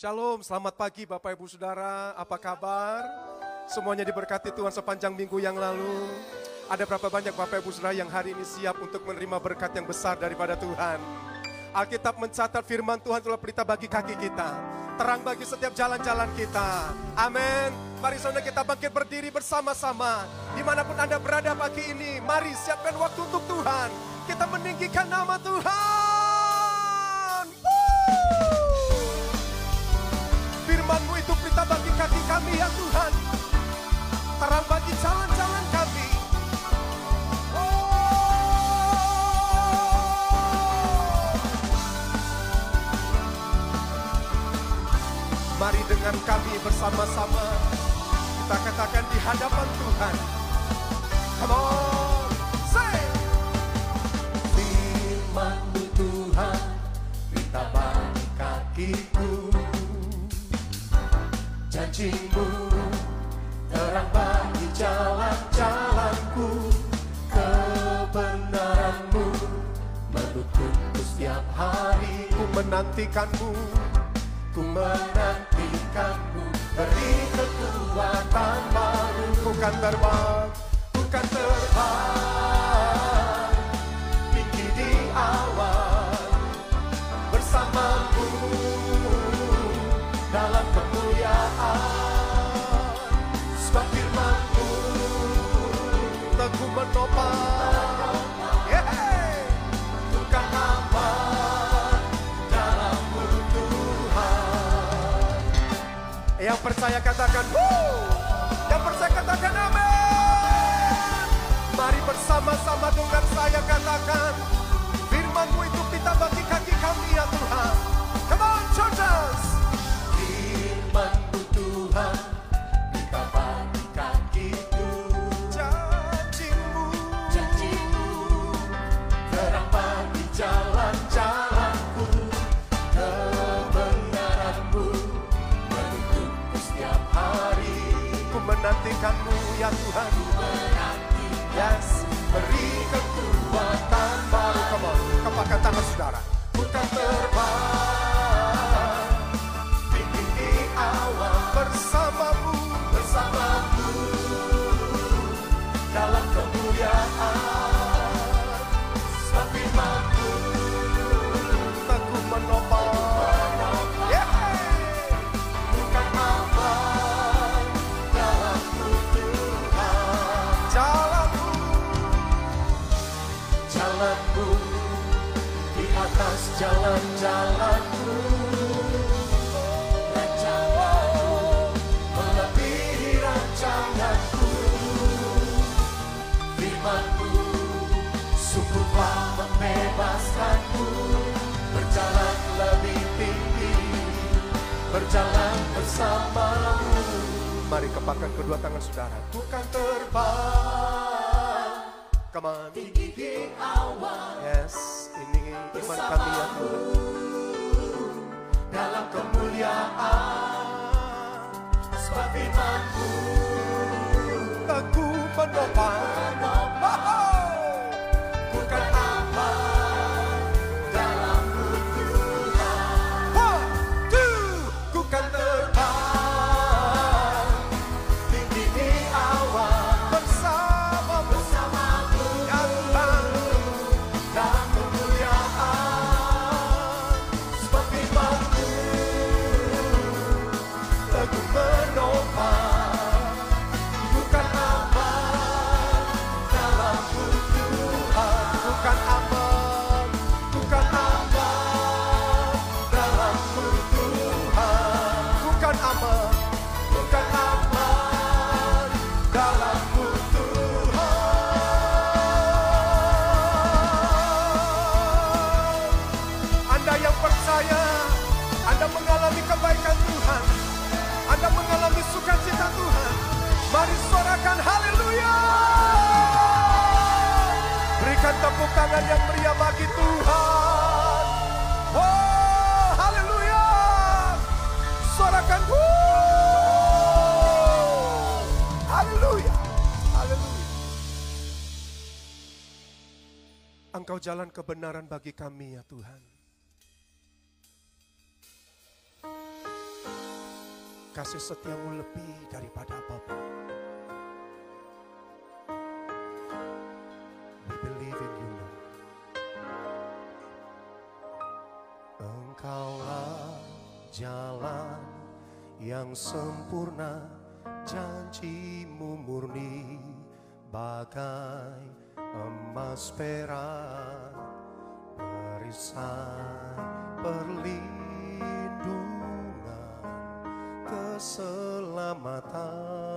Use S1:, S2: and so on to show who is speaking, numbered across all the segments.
S1: Shalom, selamat pagi Bapak Ibu Saudara, apa kabar? Semuanya diberkati Tuhan sepanjang minggu yang lalu. Ada berapa banyak Bapak Ibu Saudara yang hari ini siap untuk menerima berkat yang besar daripada Tuhan? Alkitab mencatat firman Tuhan telah pelita bagi kaki kita. Terang bagi setiap jalan-jalan kita. Amin. Mari saudara kita bangkit berdiri bersama-sama. Di mana pun Anda berada pagi ini, mari siapkan waktu untuk Tuhan. Kita meninggikan nama Tuhan. Berita bagi kaki kami ya Tuhan. Terang bagi jalan-jalan kami. Mari dengan kami bersama-sama kita katakan di hadapan Tuhan. Come on, janjimu terang bagi jalan-jalanku. Kebenaranmu menuntunku setiap hari ku menantikanmu. Ku menantikanmu. Beri kekuatan baru bukan terbang bukan terbang yang percaya katakan Woo! yang percaya katakan amin. Mari bersama-sama dengan saya katakan firmanmu itu kita bagi kaki kami ya Tuhan. Come on churches ya Tuhan yes beri kekuatan baru. Come on tangan saudara. Bukan terbang berjalan bersamamu. Mari kepakan kedua tangan saudara. Bukan terbang Come on. Tinggi di awan. Yes, iman kami ya Tuhan. Dalam kemuliaan. Sebab firmanmu. Teguh menopang. Tepuk tangan yang meriah bagi Tuhan. Oh, haleluya. Suarakan. "Wuh." Haleluya. Haleluya. Engkau jalan kebenaran bagi kami ya Tuhan. kasih setiamu lebih daripada yang sempurna, janjimu murni bagai emas perak, perisai perlindungan, keselamatanku.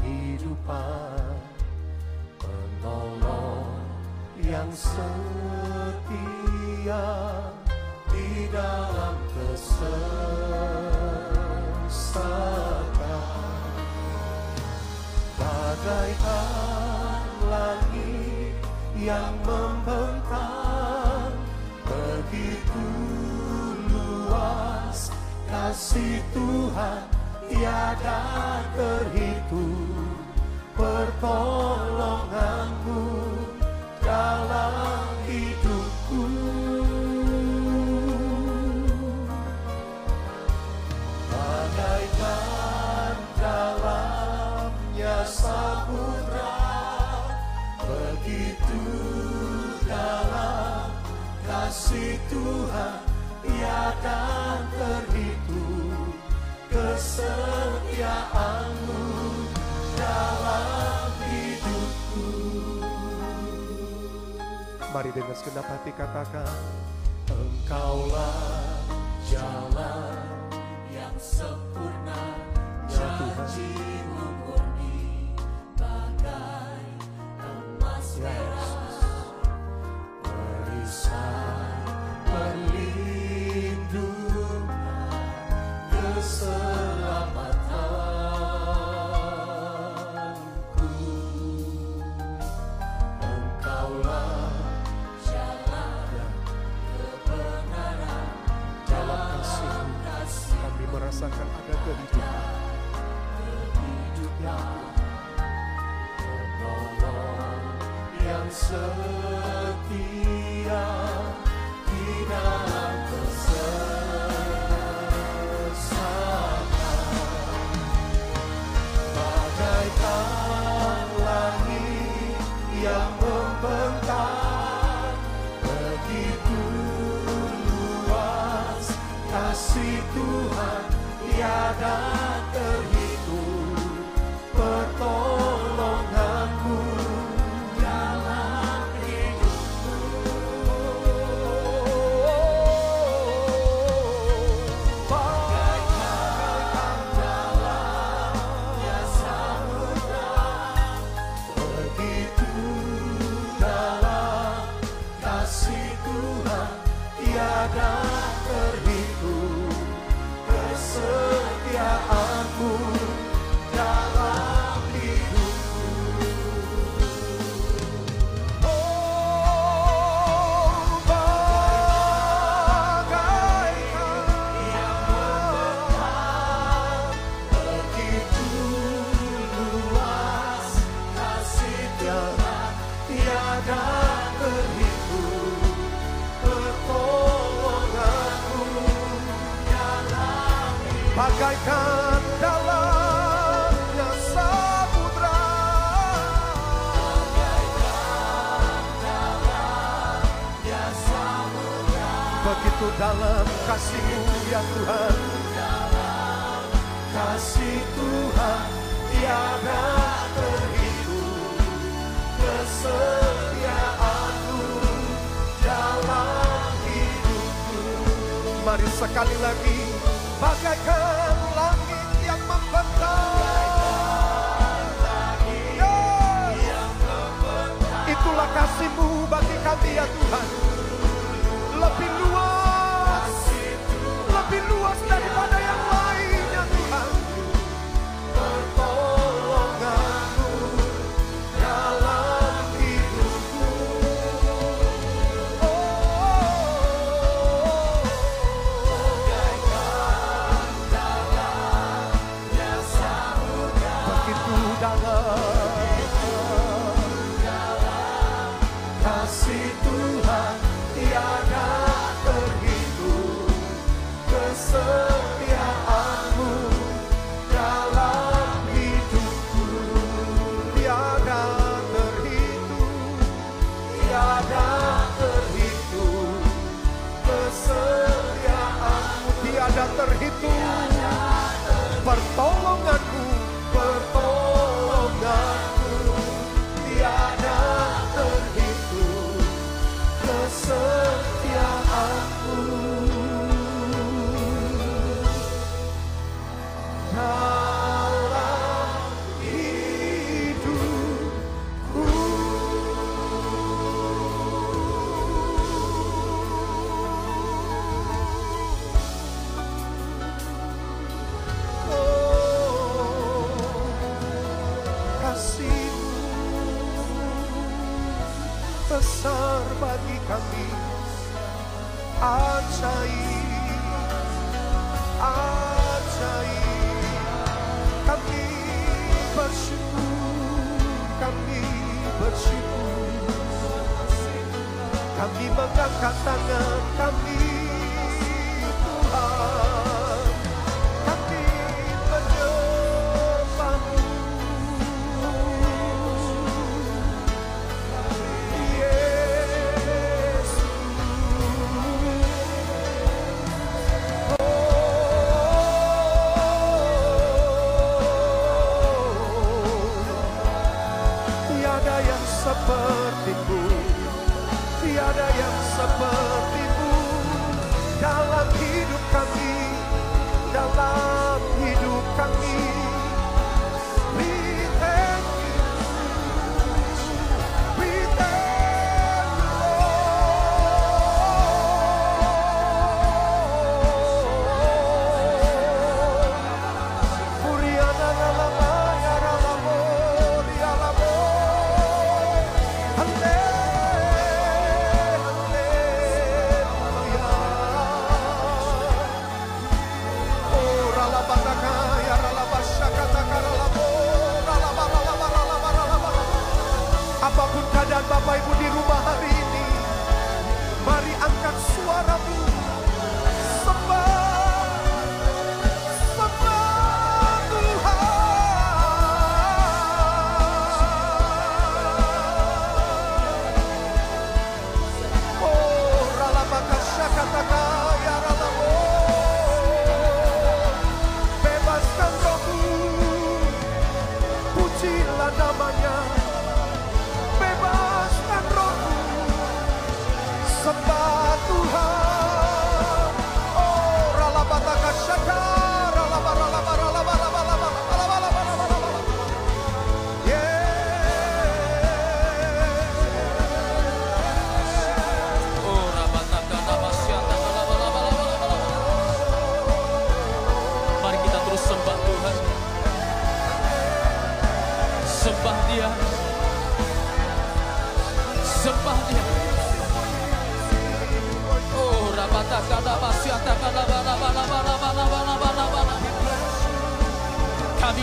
S1: Kehidupan penolong yang setia di dalam kesesatan. Bagaikan langit yang membentang begitu luas kasih Tuhan tiada terhitung pertolonganmu dalam hidupku. Bagaikan dalamnya samudra begitu dalam kasih Tuhan tiada terhitung kesetiaanmu dalam hidupku. Mari dengan segenap hati katakan Engkaulah jalan
S2: yang sempurna janjimu
S1: bagaikan dalamnya samudra. Begitu dalam kasihmu ya Tuhan. Kasih Tuhan tiada terhitung kesetiaanmu dalam hidupku. Mari sekali lagi bagaikan langit yang membentang Ya. itulah kasihmu bagi kami ya Tuhan lebih luas Apa pun keadaan Bapak Ibu di rumah hari ini, mari angkat suaramu. Sembah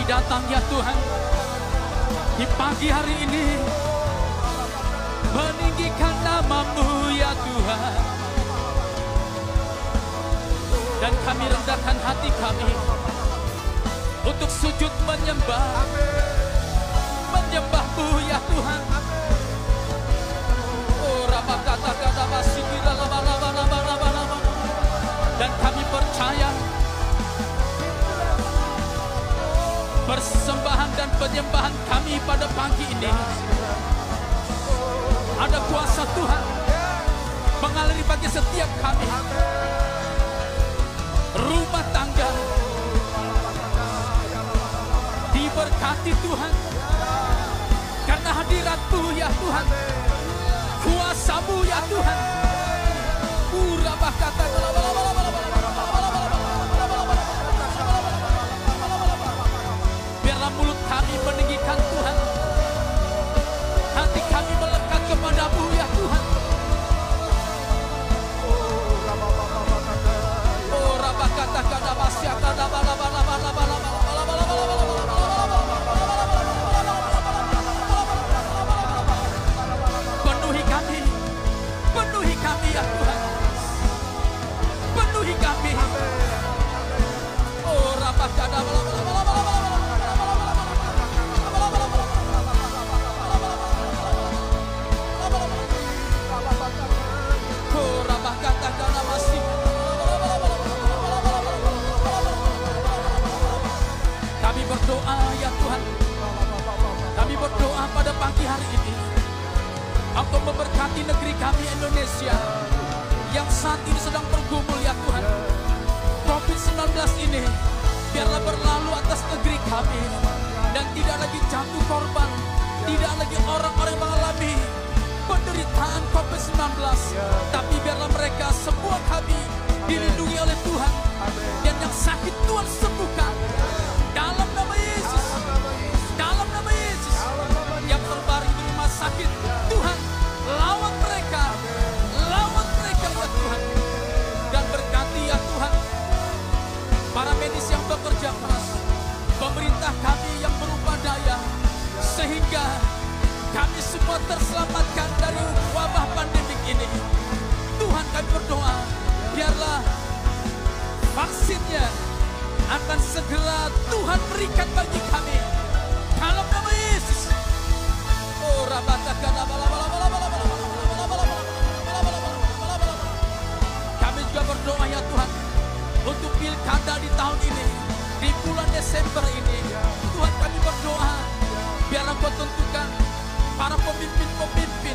S3: datang ya Tuhan. Di pagi hari ini meninggikan namamu ya Tuhan. Dan kami rendahkan hati kami untuk sujud menyembah menyembahmu ya Tuhan. Oh rabakata kata laba laba laba dan kami percaya persembahan dan penyembahan kami pada pagi ini ada kuasa Tuhan mengalir bagi setiap kami. Rumah tangga diberkati Tuhan karena hadiratmu ya Tuhan, kuasamu ya Tuhan. Urabah kata Engkau memberkati negeri kami Indonesia. Yang saat ini sedang bergumul ya Tuhan. COVID-19 ini biarlah berlalu atas negeri kami. Dan tidak lagi jatuh korban. Tidak lagi orang-orang mengalami penderitaan COVID-19. Tapi biarlah mereka semua kami dilindungi oleh Tuhan. Dan yang sakit Tuhan sembuhkan. Semua terselamatkan dari wabah pandemik ini. Tuhan kami berdoa, biarlah vaksinnya akan segera Tuhan berikan bagi kami. Dalam nama Yesus. Oh, rabatakan, Kami juga berdoa ya Tuhan untuk pilkada di tahun ini, di bulan Desember ini. Tuhan kami berdoa, biar Engkau tentukan para pemimpin-pemimpin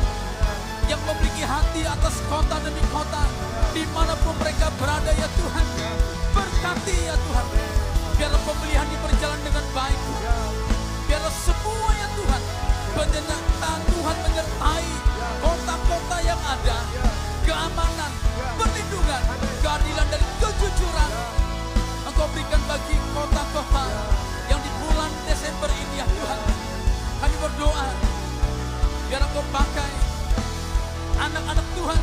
S3: yang memiliki hati atas kota demi kota, di mana pun mereka berada ya Tuhan. Berkati ya Tuhan, biar pemilihan ini berjalan dengan baik. Biar semua ya Tuhan, penyertaan Tuhan menyertai kota-kota yang ada, keamanan, perlindungan, keadilan dan kejujuran. Engkau berikan bagi kota-kota yang di bulan Desember ini ya Tuhan. Kami berdoa, biar Engkau pakai anak-anak Tuhan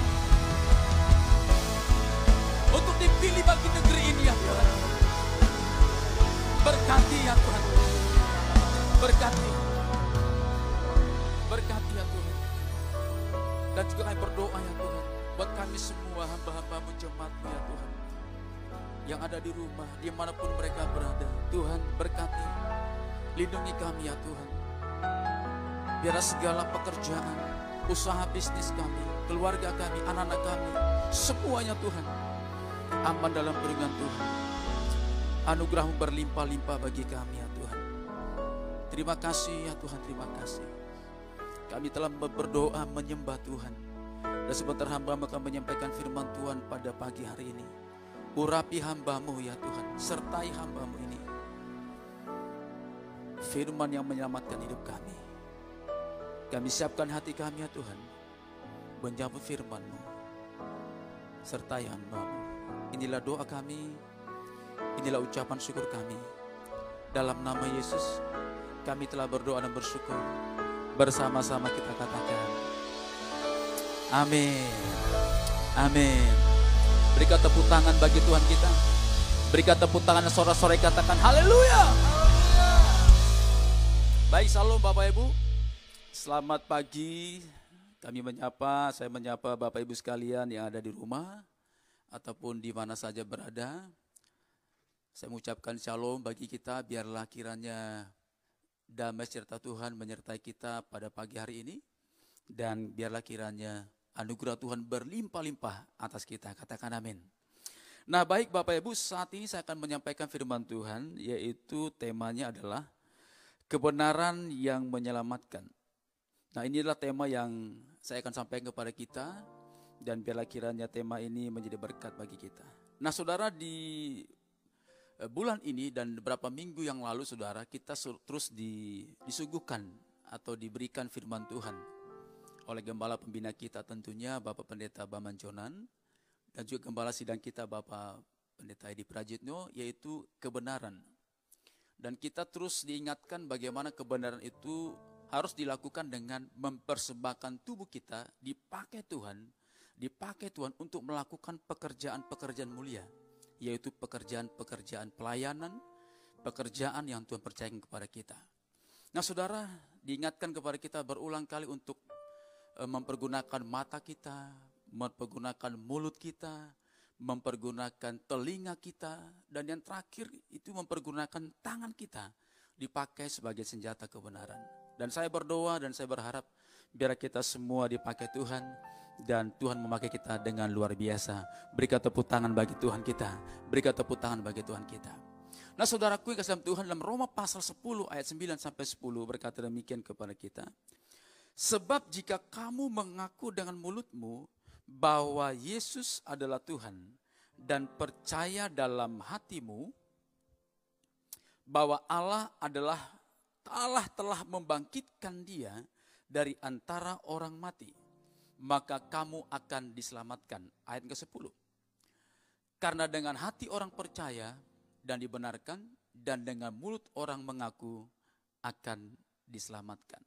S3: untuk dipilih bagi negeri ini ya Tuhan. Berkati ya Tuhan. Berkati. Berkati ya Tuhan. Dan juga kami berdoa ya Tuhan. Buat kami semua hamba-hambamu jemaatmu ya Tuhan. Yang ada di rumah, di mana pun mereka berada. Tuhan berkati. Lindungi kami ya Tuhan. Biar segala pekerjaan, usaha bisnis kami, keluarga kami, anak-anak kami, semuanya Tuhan. Aman dalam perlindungan Tuhan. Anugerahmu berlimpah-limpah bagi kami ya Tuhan. Terima kasih ya Tuhan, terima kasih. Kami telah berdoa menyembah Tuhan. Dan sebentar hamba akan menyampaikan firman Tuhan pada pagi hari ini. Urapi hambamu ya Tuhan, sertai hambamu ini. Firman yang menyelamatkan hidup kami. Kami siapkan hati kami ya Tuhan. Menjawab firman-Mu. Sertai hambamu. Inilah doa kami. Inilah ucapan syukur kami. Dalam nama Yesus, kami telah berdoa dan bersyukur. Bersama-sama kita katakan. Amin. Amin. Berikan tepuk tangan bagi Tuhan kita. Berikan tepuk tangan sore-sore katakan haleluya. Baik, salam Bapak Ibu. Selamat pagi. Kami menyapa, saya menyapa Bapak Ibu sekalian yang ada di rumah ataupun di mana saja berada. Saya mengucapkan shalom bagi kita, biarlah kiranya damai serta Tuhan menyertai kita pada pagi hari ini. Dan biarlah kiranya anugerah Tuhan berlimpah-limpah atas kita. Katakan amin. Nah baik Bapak Ibu, saat ini saya akan menyampaikan firman Tuhan, yaitu temanya adalah kebenaran yang menyelamatkan. Nah inilah tema yang saya akan sampaikan kepada kita, dan biarlah kiranya tema ini menjadi berkat bagi kita. Nah saudara di eh, bulan ini dan beberapa minggu yang lalu saudara kita terus di, disuguhkan atau diberikan firman Tuhan oleh gembala pembina kita tentunya Bapak Pendeta Baman Jonan dan juga gembala sidang kita Bapak Pendeta Edi Prajitno yaitu kebenaran. Dan kita terus diingatkan bagaimana kebenaran itu harus dilakukan dengan mempersembahkan tubuh kita dipakai Tuhan, dipakai Tuhan untuk melakukan pekerjaan-pekerjaan mulia, yaitu pekerjaan-pekerjaan pelayanan, pekerjaan yang Tuhan percayakan kepada kita. Nah, Saudara, diingatkan kepada kita berulang kali untuk eh, mempergunakan mata kita, mempergunakan mulut kita, mempergunakan telinga kita, dan yang terakhir itu mempergunakan tangan kita dipakai sebagai senjata kebenaran. Dan saya berdoa dan saya berharap biar kita semua dipakai Tuhan dan Tuhan memakai kita dengan luar biasa. Berikan tepuk tangan bagi Tuhan kita. Berikan tepuk tangan bagi Tuhan kita. Nah saudaraku yang kasih Tuhan dalam Roma pasal 10 ayat 9 sampai 10 berkata demikian kepada kita. Sebab jika kamu mengaku dengan mulutmu bahwa Yesus adalah Tuhan dan percaya dalam hatimu bahwa Allah adalah Allah telah membangkitkan dia dari antara orang mati, maka kamu akan diselamatkan. Ayat ke-10. Karena dengan hati orang percaya dan dibenarkan dan dengan mulut orang mengaku akan diselamatkan.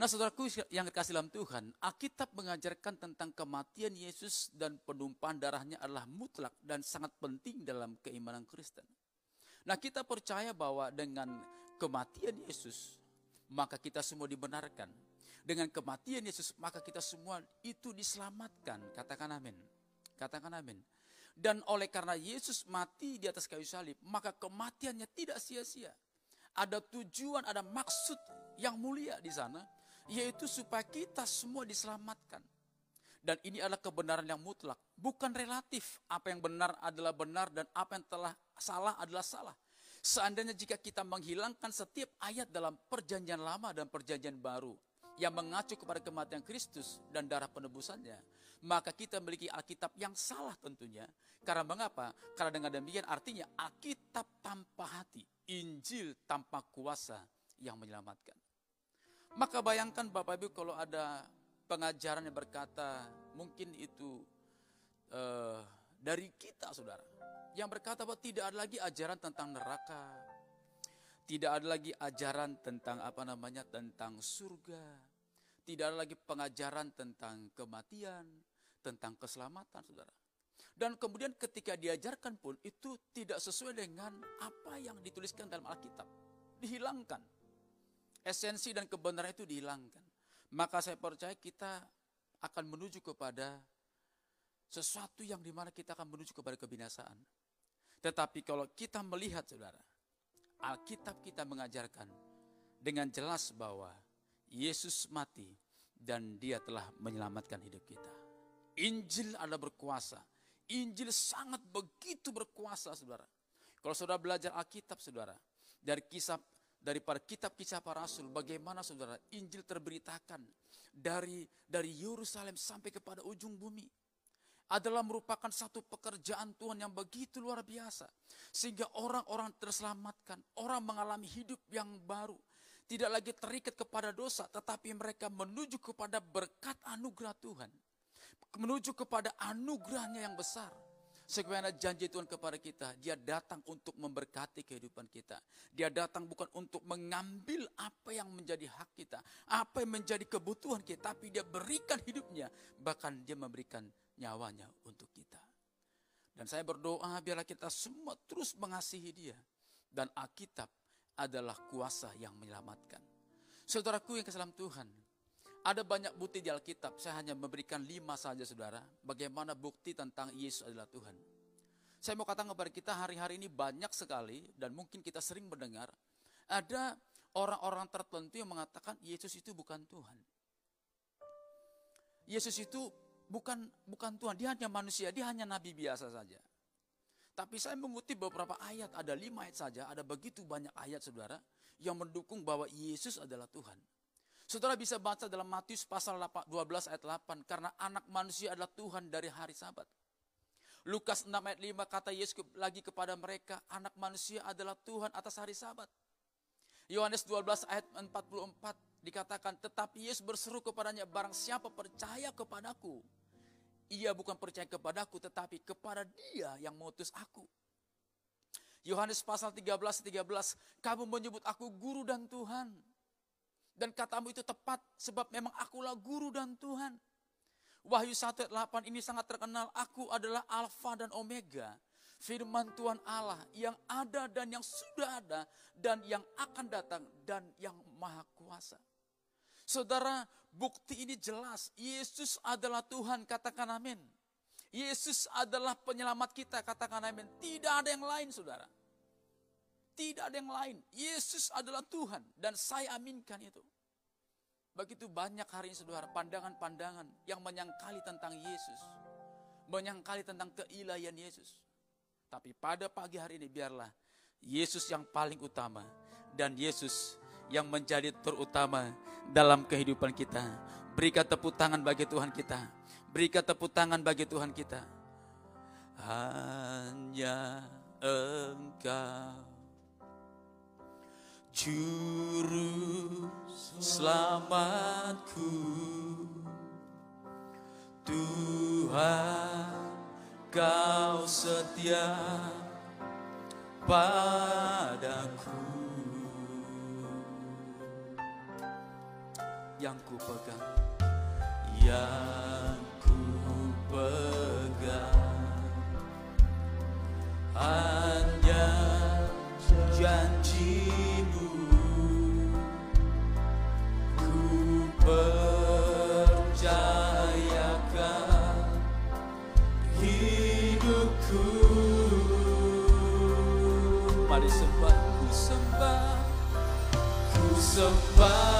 S3: Nah saudaraku yang dikasih dalam Tuhan, Alkitab mengajarkan tentang kematian Yesus dan penumpahan darahnya adalah mutlak dan sangat penting dalam keimanan Kristen. Nah kita percaya bahwa dengan kematian Yesus, maka kita semua dibenarkan. Dengan kematian Yesus, maka kita semua itu diselamatkan. Katakan amin. Katakan amin. Dan oleh karena Yesus mati di atas kayu salib, maka kematiannya tidak sia-sia. Ada tujuan, ada maksud yang mulia di sana, yaitu supaya kita semua diselamatkan. Dan ini adalah kebenaran yang mutlak, bukan relatif. Apa yang benar adalah benar dan apa yang telah salah adalah salah. Seandainya jika kita menghilangkan setiap ayat dalam perjanjian lama dan perjanjian baru yang mengacu kepada kematian Kristus dan darah penebusannya, maka kita memiliki Alkitab yang salah tentunya. Karena mengapa? Karena dengan demikian artinya Alkitab tanpa hati, Injil tanpa kuasa yang menyelamatkan. Maka bayangkan Bapak Ibu kalau ada pengajaran yang berkata mungkin itu uh, dari kita saudara yang berkata bahwa tidak ada lagi ajaran tentang neraka, tidak ada lagi ajaran tentang apa namanya tentang surga, tidak ada lagi pengajaran tentang kematian, tentang keselamatan, saudara. Dan kemudian ketika diajarkan pun itu tidak sesuai dengan apa yang dituliskan dalam Alkitab. Dihilangkan. Esensi dan kebenaran itu dihilangkan. Maka saya percaya kita akan menuju kepada sesuatu yang di mana kita akan menuju kepada kebinasaan. Tetapi kalau kita melihat saudara, Alkitab kita mengajarkan dengan jelas bahwa Yesus mati dan dia telah menyelamatkan hidup kita. Injil ada berkuasa. Injil sangat begitu berkuasa saudara. Kalau saudara belajar Alkitab saudara, dari kisah daripada kitab kisah para rasul bagaimana saudara Injil terberitakan dari dari Yerusalem sampai kepada ujung bumi adalah merupakan satu pekerjaan Tuhan yang begitu luar biasa. Sehingga orang-orang terselamatkan, orang mengalami hidup yang baru. Tidak lagi terikat kepada dosa, tetapi mereka menuju kepada berkat anugerah Tuhan. Menuju kepada anugerahnya yang besar. Sebagaimana janji Tuhan kepada kita, dia datang untuk memberkati kehidupan kita. Dia datang bukan untuk mengambil apa yang menjadi hak kita, apa yang menjadi kebutuhan kita, tapi dia berikan hidupnya, bahkan dia memberikan nyawanya untuk kita. Dan saya berdoa biarlah kita semua terus mengasihi dia. Dan Alkitab adalah kuasa yang menyelamatkan. Saudaraku yang kesalam Tuhan, ada banyak bukti di Alkitab. Saya hanya memberikan lima saja saudara. Bagaimana bukti tentang Yesus adalah Tuhan. Saya mau katakan kepada kita hari-hari ini banyak sekali dan mungkin kita sering mendengar. Ada orang-orang tertentu yang mengatakan Yesus itu bukan Tuhan. Yesus itu bukan bukan Tuhan, dia hanya manusia, dia hanya nabi biasa saja. Tapi saya mengutip beberapa ayat, ada lima ayat saja, ada begitu banyak ayat saudara, yang mendukung bahwa Yesus adalah Tuhan. Saudara bisa baca dalam Matius pasal 12 ayat 8, karena anak manusia adalah Tuhan dari hari sabat. Lukas 6 ayat 5 kata Yesus lagi kepada mereka, anak manusia adalah Tuhan atas hari sabat. Yohanes 12 ayat 44 dikatakan, tetapi Yesus berseru kepadanya, barang siapa percaya kepadaku, ia bukan percaya kepadaku tetapi kepada dia yang mengutus aku. Yohanes pasal 13 13 kamu menyebut aku guru dan Tuhan. Dan katamu itu tepat sebab memang akulah guru dan Tuhan. Wahyu 1 ayat 8 ini sangat terkenal. Aku adalah Alfa dan Omega. Firman Tuhan Allah yang ada dan yang sudah ada dan yang akan datang dan yang maha kuasa. Saudara, bukti ini jelas. Yesus adalah Tuhan, katakan amin. Yesus adalah penyelamat kita, katakan amin. Tidak ada yang lain, saudara. Tidak ada yang lain. Yesus adalah Tuhan dan saya aminkan itu. Begitu banyak hari ini saudara pandangan-pandangan yang menyangkali tentang Yesus. Menyangkali tentang keilahian Yesus. Tapi pada pagi hari ini biarlah Yesus yang paling utama. Dan Yesus yang menjadi terutama dalam kehidupan kita. Berikan tepuk tangan bagi Tuhan kita. Berikan tepuk tangan bagi Tuhan kita. Hanya Engkau Juru selamatku Tuhan kau setia padaku yang ku pegang, yang ku pegang hanya janjimu. Ku percayakan hidupku. Mari sembah, ku sembah, ku sembah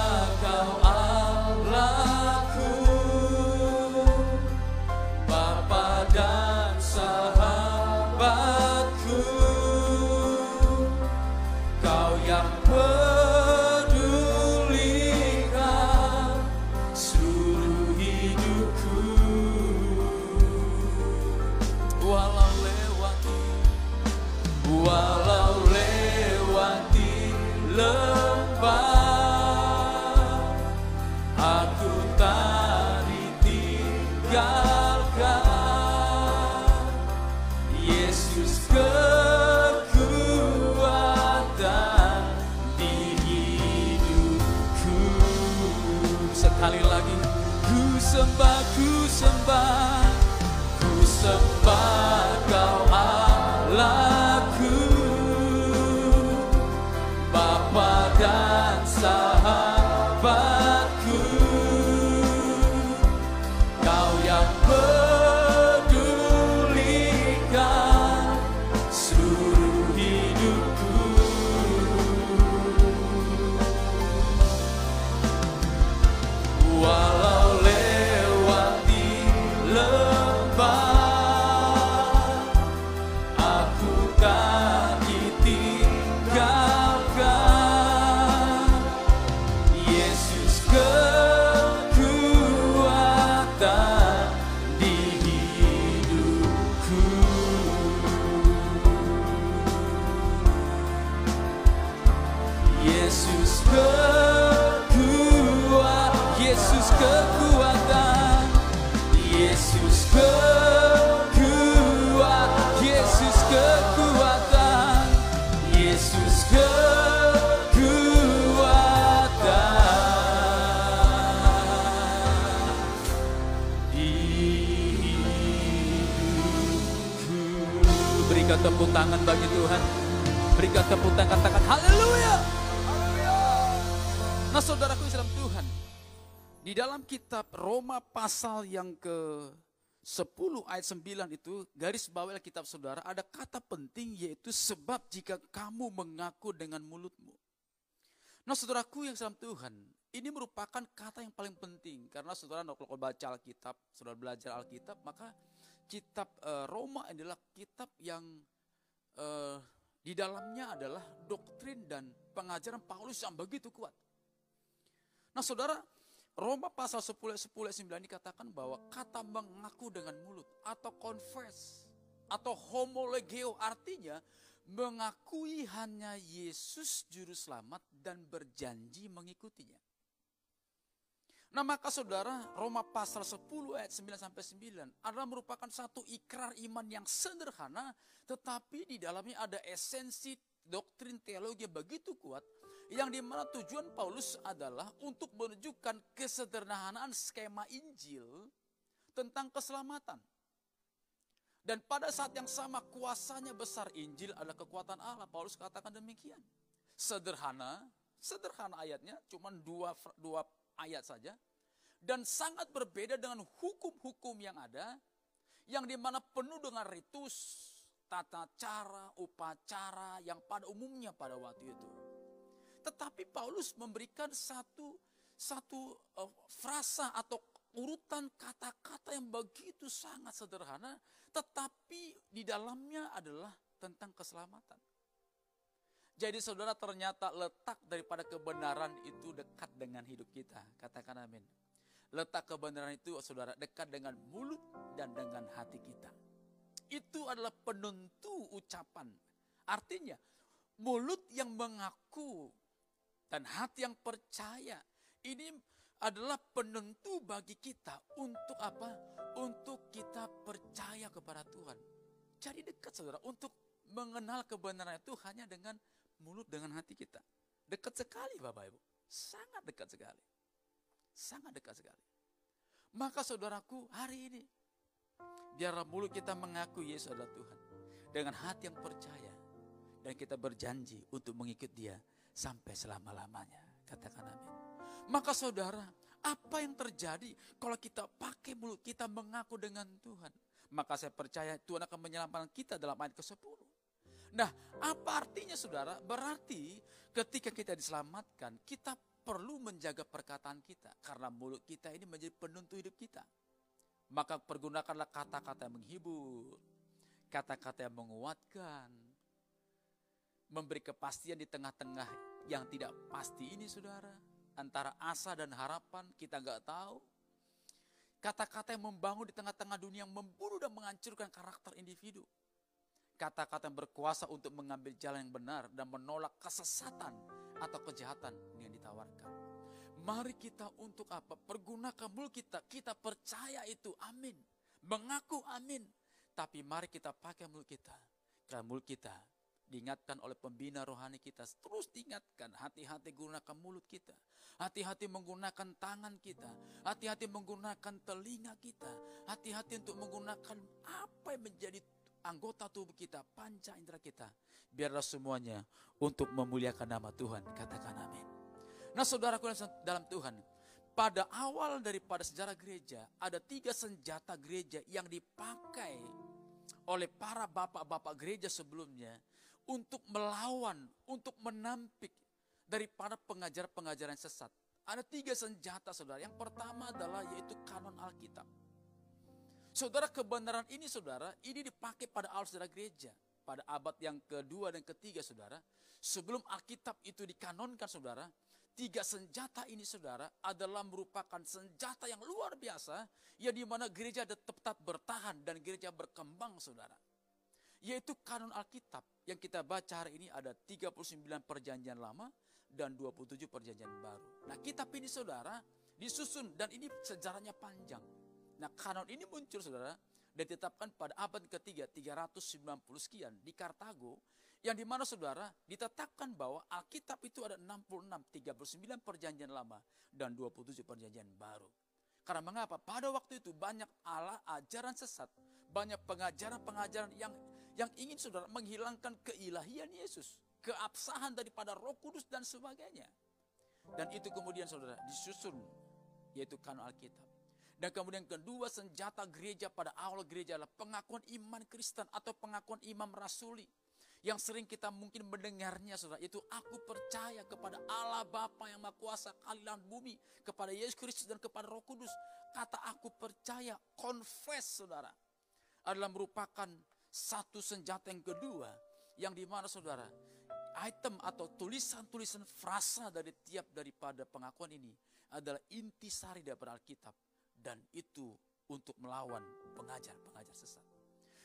S3: Tangan katakan haleluya. Nah saudaraku Islam Tuhan. Di dalam kitab Roma pasal yang ke 10 ayat 9 itu garis bawah kitab saudara ada kata penting yaitu sebab jika kamu mengaku dengan mulutmu. Nah saudaraku yang Islam Tuhan, ini merupakan kata yang paling penting karena saudara kalau baca Alkitab, saudara belajar Alkitab, maka kitab eh, Roma adalah kitab yang eh, di dalamnya adalah doktrin dan pengajaran Paulus yang begitu kuat. Nah saudara, Roma pasal 10 ayat 10 ayat 9 dikatakan bahwa kata mengaku dengan mulut atau confess atau homolegeo artinya mengakui hanya Yesus juru selamat dan berjanji mengikutinya. Nah maka saudara Roma pasal 10 ayat 9 sampai 9 adalah merupakan satu ikrar iman yang sederhana tetapi di dalamnya ada esensi doktrin teologi yang begitu kuat yang di mana tujuan Paulus adalah untuk menunjukkan kesederhanaan skema Injil tentang keselamatan. Dan pada saat yang sama kuasanya besar Injil adalah kekuatan Allah. Paulus katakan demikian. Sederhana, sederhana ayatnya cuma dua, dua ayat saja. Dan sangat berbeda dengan hukum-hukum yang ada. Yang di mana penuh dengan ritus, tata cara, upacara yang pada umumnya pada waktu itu. Tetapi Paulus memberikan satu satu uh, frasa atau urutan kata-kata yang begitu sangat sederhana, tetapi di dalamnya adalah tentang keselamatan. Jadi saudara ternyata letak daripada kebenaran itu dekat dengan hidup kita. Katakan amin. Letak kebenaran itu saudara dekat dengan mulut dan dengan hati kita. Itu adalah penentu ucapan. Artinya mulut yang mengaku dan hati yang percaya. Ini adalah penentu bagi kita untuk apa? Untuk kita percaya kepada Tuhan. Jadi dekat saudara, untuk mengenal kebenaran itu hanya dengan mulut dengan hati kita. Dekat sekali Bapak Ibu, sangat dekat sekali. Sangat dekat sekali. Maka saudaraku, hari ini biarlah mulut kita mengaku Yesus adalah Tuhan dengan hati yang percaya dan kita berjanji untuk mengikut Dia sampai selama-lamanya. Katakan amin. Maka saudara, apa yang terjadi kalau kita pakai mulut kita mengaku dengan Tuhan? Maka saya percaya Tuhan akan menyelamatkan kita dalam ayat ke-10. Nah, apa artinya saudara? Berarti ketika kita diselamatkan, kita perlu menjaga perkataan kita. Karena mulut kita ini menjadi penuntut hidup kita. Maka pergunakanlah kata-kata yang menghibur, kata-kata yang menguatkan, memberi kepastian di tengah-tengah yang tidak pasti ini saudara. Antara asa dan harapan kita nggak tahu. Kata-kata yang membangun di tengah-tengah dunia yang membunuh dan menghancurkan karakter individu kata-kata yang berkuasa untuk mengambil jalan yang benar dan menolak kesesatan atau kejahatan yang ditawarkan. Mari kita untuk apa? Pergunakan mulut kita. Kita percaya itu. Amin. Mengaku amin. Tapi mari kita pakai mulut kita. Karena mulut kita diingatkan oleh pembina rohani kita. Terus diingatkan. Hati-hati gunakan mulut kita. Hati-hati menggunakan tangan kita. Hati-hati menggunakan telinga kita. Hati-hati untuk menggunakan apa yang menjadi anggota tubuh kita, panca indera kita. Biarlah semuanya untuk memuliakan nama Tuhan. Katakan amin. Nah saudaraku dalam Tuhan, pada awal daripada sejarah gereja, ada tiga senjata gereja yang dipakai oleh para bapak-bapak gereja sebelumnya untuk melawan, untuk menampik daripada pengajar-pengajaran sesat. Ada tiga senjata saudara. Yang pertama adalah yaitu kanon Alkitab. Saudara kebenaran ini saudara, ini dipakai pada awal sejarah gereja. Pada abad yang kedua dan ketiga saudara. Sebelum Alkitab itu dikanonkan saudara. Tiga senjata ini saudara adalah merupakan senjata yang luar biasa. Ya di mana gereja tetap bertahan dan gereja berkembang saudara. Yaitu kanon Alkitab yang kita baca hari ini ada 39 perjanjian lama dan 27 perjanjian baru. Nah kitab ini saudara disusun dan ini sejarahnya panjang. Nah kanon ini muncul saudara dan ditetapkan pada abad ketiga 390 sekian di Kartago yang di mana saudara ditetapkan bahwa Alkitab itu ada 66, 39 perjanjian lama dan 27 perjanjian baru. Karena mengapa? Pada waktu itu banyak ala ajaran sesat, banyak pengajaran-pengajaran yang yang ingin saudara menghilangkan keilahian Yesus, keabsahan daripada Roh Kudus dan sebagainya. Dan itu kemudian saudara disusun yaitu kanon Alkitab. Dan kemudian kedua senjata gereja pada awal gereja adalah pengakuan iman Kristen atau pengakuan imam rasuli. Yang sering kita mungkin mendengarnya saudara. Itu aku percaya kepada Allah Bapa yang Maha Kuasa kalian bumi. Kepada Yesus Kristus dan kepada Roh Kudus. Kata aku percaya, confess saudara. Adalah merupakan satu senjata yang kedua. Yang di mana saudara, item atau tulisan-tulisan frasa dari tiap daripada pengakuan ini adalah intisari daripada Alkitab dan itu untuk melawan pengajar-pengajar sesat.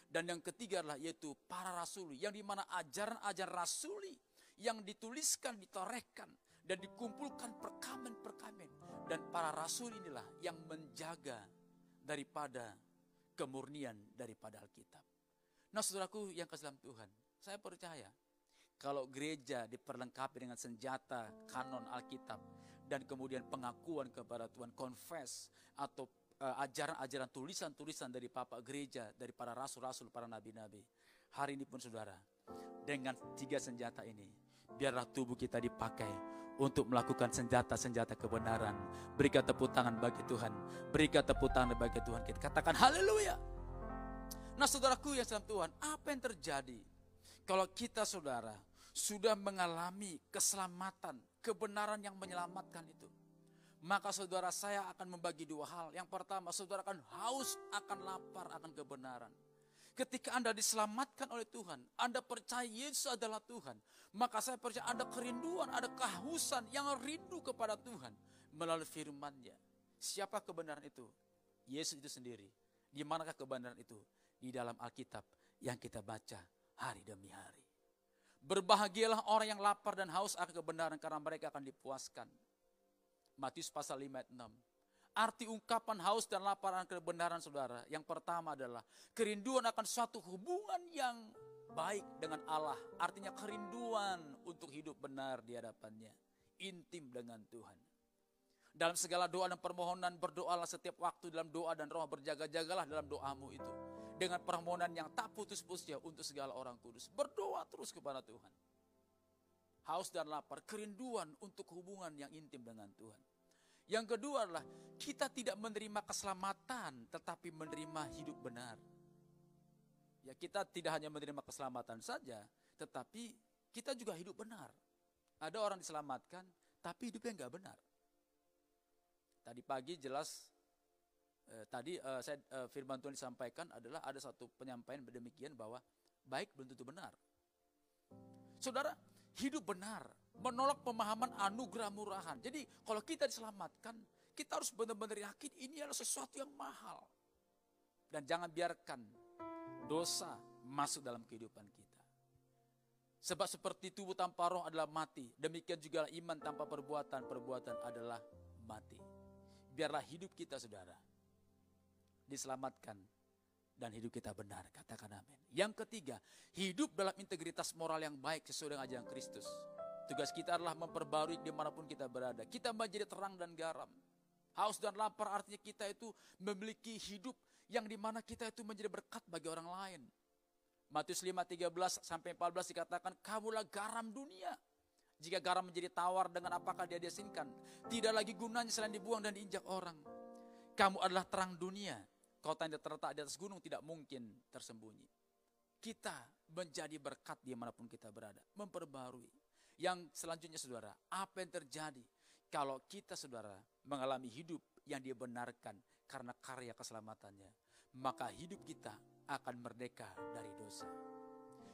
S3: Dan yang ketiga adalah yaitu para rasuli yang di mana ajaran-ajaran rasuli yang dituliskan, ditorehkan dan dikumpulkan perkamen-perkamen dan para rasul inilah yang menjaga daripada kemurnian daripada Alkitab. Nah saudaraku yang kasih dalam Tuhan, saya percaya kalau gereja diperlengkapi dengan senjata kanon Alkitab dan kemudian pengakuan kepada Tuhan, confess atau eh, ajaran-ajaran tulisan-tulisan dari papa gereja, dari para rasul-rasul, para nabi-nabi. Hari ini pun saudara, dengan tiga senjata ini, biarlah tubuh kita dipakai untuk melakukan senjata-senjata kebenaran. Berikan tepuk tangan bagi Tuhan. Berikan tepuk tangan bagi Tuhan. Kita katakan haleluya. Nah saudaraku ya Tuhan, apa yang terjadi kalau kita saudara sudah mengalami keselamatan, kebenaran yang menyelamatkan itu. Maka saudara saya akan membagi dua hal. Yang pertama, saudara akan haus, akan lapar, akan kebenaran. Ketika Anda diselamatkan oleh Tuhan, Anda percaya Yesus adalah Tuhan. Maka saya percaya ada kerinduan, ada kehausan yang rindu kepada Tuhan melalui firman-Nya. Siapa kebenaran itu? Yesus itu sendiri. Di manakah kebenaran itu? Di dalam Alkitab yang kita baca hari demi hari. Berbahagialah orang yang lapar dan haus akan kebenaran karena mereka akan dipuaskan. Matius pasal 5 ayat 6. Arti ungkapan haus dan lapar akan kebenaran saudara. Yang pertama adalah kerinduan akan suatu hubungan yang baik dengan Allah. Artinya kerinduan untuk hidup benar di hadapannya. Intim dengan Tuhan. Dalam segala doa dan permohonan berdoalah setiap waktu dalam doa dan roh berjaga-jagalah dalam doamu itu. Dengan permohonan yang tak putus-putusnya untuk segala orang kudus. Berdoa terus kepada Tuhan. Haus dan lapar, kerinduan untuk hubungan yang intim dengan Tuhan. Yang kedua adalah kita tidak menerima keselamatan tetapi menerima hidup benar. Ya kita tidak hanya menerima keselamatan saja, tetapi kita juga hidup benar. Ada orang diselamatkan, tapi hidupnya nggak benar. Tadi pagi jelas, eh, tadi eh, saya eh, firman Tuhan disampaikan adalah ada satu penyampaian demikian bahwa baik belum tentu benar. Saudara, hidup benar, menolak pemahaman anugerah murahan. Jadi kalau kita diselamatkan, kita harus benar-benar yakin ini adalah sesuatu yang mahal. Dan jangan biarkan dosa masuk dalam kehidupan kita. Sebab seperti tubuh tanpa roh adalah mati, demikian juga iman tanpa perbuatan, perbuatan adalah mati. Biarlah hidup kita saudara diselamatkan dan hidup kita benar. Katakan amin. Yang ketiga, hidup dalam integritas moral yang baik sesuai dengan ajaran Kristus. Tugas kita adalah memperbarui di mana pun kita berada. Kita menjadi terang dan garam. Haus dan lapar artinya kita itu memiliki hidup yang di mana kita itu menjadi berkat bagi orang lain. Matius 5, 13 sampai 14 dikatakan, kamulah garam dunia. Jika garam menjadi tawar dengan apakah dia diasinkan? Tidak lagi gunanya selain dibuang dan diinjak orang. Kamu adalah terang dunia. Kota yang terletak di atas gunung tidak mungkin tersembunyi. Kita menjadi berkat di mana pun kita berada. Memperbarui. Yang selanjutnya saudara, apa yang terjadi kalau kita saudara mengalami hidup yang dia benarkan karena karya keselamatannya. Maka hidup kita akan merdeka dari dosa.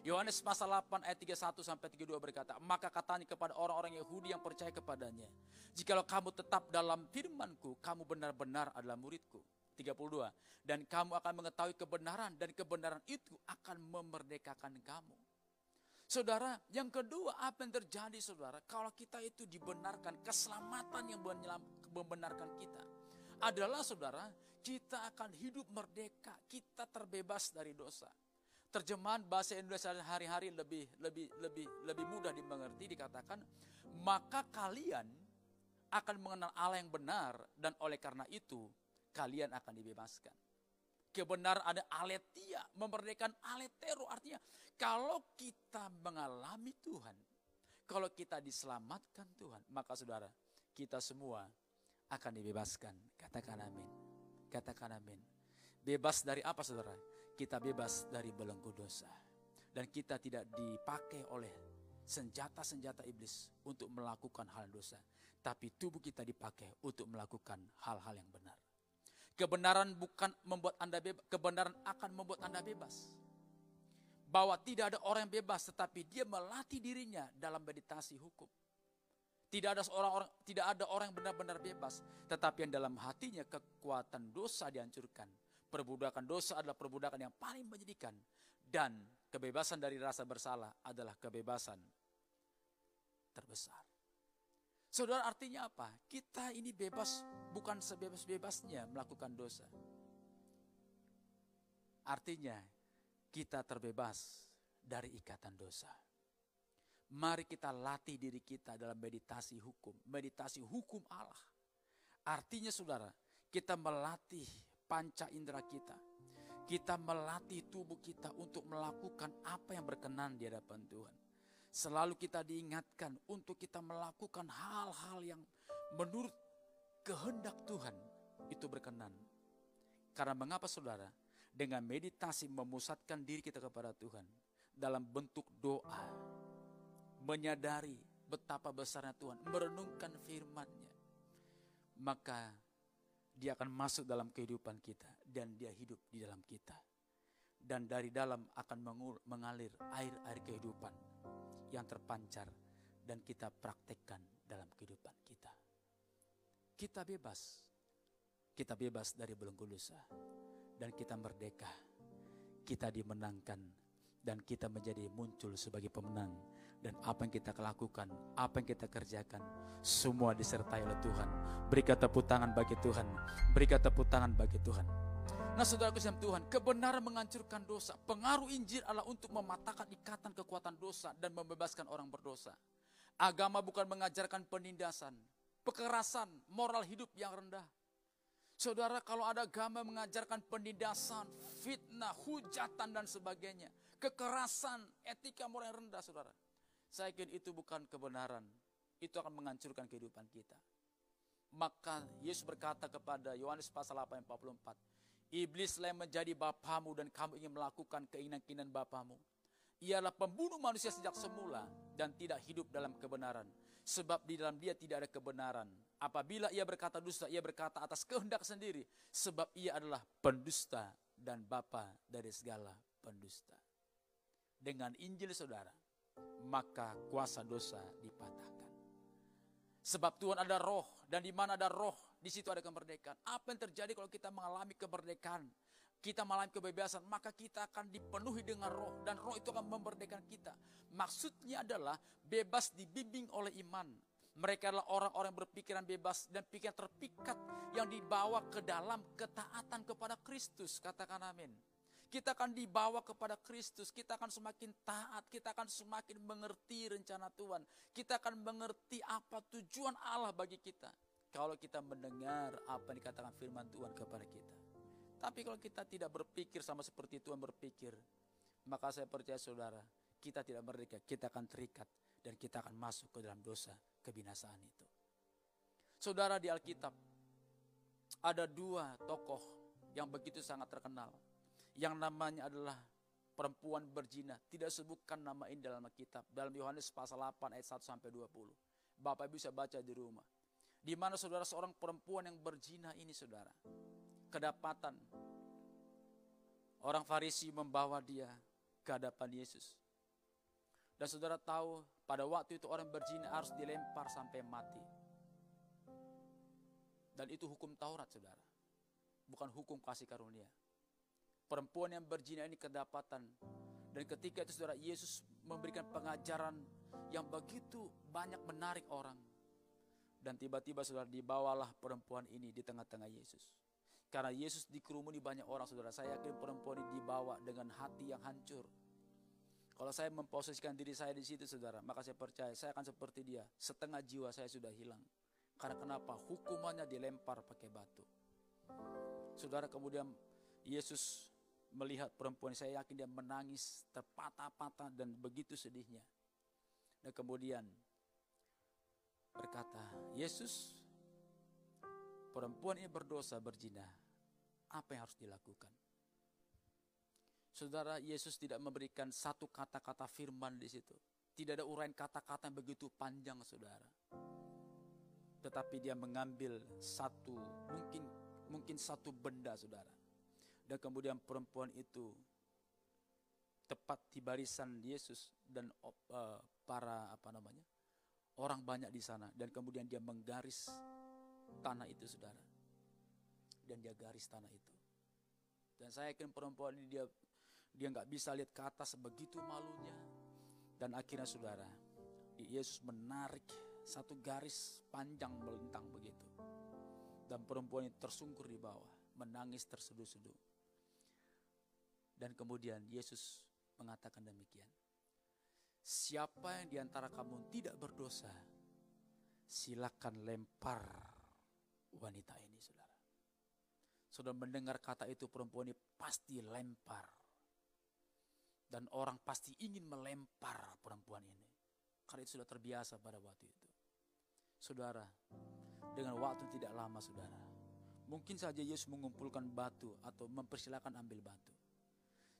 S3: Yohanes pasal 8 ayat 31 sampai 32 berkata, maka katanya kepada orang-orang Yahudi yang percaya kepadanya, jikalau kamu tetap dalam firmanku, kamu benar-benar adalah muridku. 32. Dan kamu akan mengetahui kebenaran dan kebenaran itu akan memerdekakan kamu. Saudara, yang kedua apa yang terjadi saudara? Kalau kita itu dibenarkan, keselamatan yang membenarkan kita. Adalah saudara, kita akan hidup merdeka, kita terbebas dari dosa. Terjemahan bahasa Indonesia hari-hari lebih lebih lebih lebih mudah dimengerti dikatakan maka kalian akan mengenal Allah yang benar dan oleh karena itu kalian akan dibebaskan. Kebenaran ada aletia, memerdekakan aletero artinya kalau kita mengalami Tuhan, kalau kita diselamatkan Tuhan, maka saudara, kita semua akan dibebaskan. Katakan amin. Katakan amin. Bebas dari apa saudara? Kita bebas dari belenggu dosa. Dan kita tidak dipakai oleh senjata-senjata iblis untuk melakukan hal dosa. Tapi tubuh kita dipakai untuk melakukan hal-hal yang benar. Kebenaran bukan membuat Anda bebas, kebenaran akan membuat Anda bebas. Bahwa tidak ada orang yang bebas, tetapi dia melatih dirinya dalam meditasi hukum. Tidak ada seorang orang, tidak ada orang yang benar-benar bebas, tetapi yang dalam hatinya kekuatan dosa dihancurkan. Perbudakan dosa adalah perbudakan yang paling menyedihkan dan kebebasan dari rasa bersalah adalah kebebasan terbesar. Saudara artinya apa? Kita ini bebas bukan sebebas-bebasnya melakukan dosa. Artinya kita terbebas dari ikatan dosa. Mari kita latih diri kita dalam meditasi hukum, meditasi hukum Allah. Artinya saudara, kita melatih panca indera kita. Kita melatih tubuh kita untuk melakukan apa yang berkenan di hadapan Tuhan. Selalu kita diingatkan untuk kita melakukan hal-hal yang menurut kehendak Tuhan itu berkenan. Karena mengapa saudara? Dengan meditasi memusatkan diri kita kepada Tuhan. Dalam bentuk doa. Menyadari betapa besarnya Tuhan. Merenungkan firmannya. Maka dia akan masuk dalam kehidupan kita. Dan dia hidup di dalam kita. Dan dari dalam akan mengalir air-air kehidupan yang terpancar dan kita praktekkan dalam kehidupan kita. Kita bebas. Kita bebas dari belenggu dosa. Dan kita merdeka. Kita dimenangkan. Dan kita menjadi muncul sebagai pemenang. Dan apa yang kita lakukan, apa yang kita kerjakan, semua disertai oleh Tuhan. Berikan tepuk tangan bagi Tuhan. Berikan tepuk tangan bagi Tuhan. Nah saudara dalam Tuhan, kebenaran menghancurkan dosa. Pengaruh Injil adalah untuk mematahkan ikatan kekuatan dosa dan membebaskan orang berdosa. Agama bukan mengajarkan penindasan, Kekerasan, moral hidup yang rendah. Saudara, kalau ada agama mengajarkan penindasan, fitnah, hujatan dan sebagainya, kekerasan, etika moral yang rendah, saudara. Saya yakin itu bukan kebenaran. Itu akan menghancurkan kehidupan kita. Maka Yesus berkata kepada Yohanes pasal 8 ayat 44, Iblislah yang menjadi bapamu dan kamu ingin melakukan keinginan-keinginan bapamu. Ialah pembunuh manusia sejak semula dan tidak hidup dalam kebenaran. Sebab di dalam dia tidak ada kebenaran. Apabila ia berkata dusta, ia berkata atas kehendak sendiri. Sebab ia adalah pendusta dan bapa dari segala pendusta. Dengan Injil saudara, maka kuasa dosa dipatahkan. Sebab Tuhan ada roh dan di mana ada roh, di situ ada kemerdekaan. Apa yang terjadi kalau kita mengalami kemerdekaan? Kita mengalami kebebasan, maka kita akan dipenuhi dengan roh dan roh itu akan memerdekakan kita. Maksudnya adalah bebas dibimbing oleh iman. Mereka adalah orang-orang berpikiran bebas dan pikiran terpikat yang dibawa ke dalam ketaatan kepada Kristus. Katakan amin. Kita akan dibawa kepada Kristus, kita akan semakin taat, kita akan semakin mengerti rencana Tuhan. Kita akan mengerti apa tujuan Allah bagi kita. Kalau kita mendengar apa yang dikatakan firman Tuhan kepada kita. Tapi kalau kita tidak berpikir sama seperti Tuhan berpikir, maka saya percaya saudara, kita tidak merdeka, kita akan terikat dan kita akan masuk ke dalam dosa kebinasaan itu. Saudara di Alkitab, ada dua tokoh yang begitu sangat terkenal yang namanya adalah perempuan berzina. Tidak sebutkan nama ini dalam kitab. Dalam Yohanes pasal 8 ayat 1 sampai 20. Bapak bisa baca di rumah. Di mana saudara seorang perempuan yang berzina ini saudara. Kedapatan. Orang Farisi membawa dia ke hadapan Yesus. Dan saudara tahu pada waktu itu orang berzina harus dilempar sampai mati. Dan itu hukum Taurat saudara. Bukan hukum kasih karunia perempuan yang berzina ini kedapatan. Dan ketika itu saudara Yesus memberikan pengajaran yang begitu banyak menarik orang. Dan tiba-tiba saudara dibawalah perempuan ini di tengah-tengah Yesus. Karena Yesus dikerumuni banyak orang saudara. Saya yakin perempuan ini dibawa dengan hati yang hancur. Kalau saya memposisikan diri saya di situ saudara, maka saya percaya saya akan seperti dia. Setengah jiwa saya sudah hilang. Karena kenapa? Hukumannya dilempar pakai batu. Saudara kemudian Yesus melihat perempuan saya yakin dia menangis terpatah-patah dan begitu sedihnya. Dan kemudian berkata, Yesus, perempuan ini berdosa berzina. Apa yang harus dilakukan? Saudara, Yesus tidak memberikan satu kata-kata firman di situ. Tidak ada uraian kata-kata yang begitu panjang, saudara. Tetapi dia mengambil satu, mungkin mungkin satu benda, saudara dan kemudian perempuan itu tepat di barisan Yesus dan uh, para apa namanya orang banyak di sana. Dan kemudian dia menggaris tanah itu saudara. Dan dia garis tanah itu. Dan saya yakin perempuan ini dia dia nggak bisa lihat ke atas begitu malunya. Dan akhirnya saudara Yesus menarik satu garis panjang melintang begitu. Dan perempuan itu tersungkur di bawah menangis terseduh-seduh. Dan kemudian Yesus mengatakan demikian. Siapa yang di antara kamu tidak berdosa, silakan lempar wanita ini, saudara. Saudara mendengar kata itu perempuan ini pasti lempar. Dan orang pasti ingin melempar perempuan ini. Karena itu sudah terbiasa pada waktu itu. Saudara, dengan waktu tidak lama saudara. Mungkin saja Yesus mengumpulkan batu atau mempersilahkan ambil batu.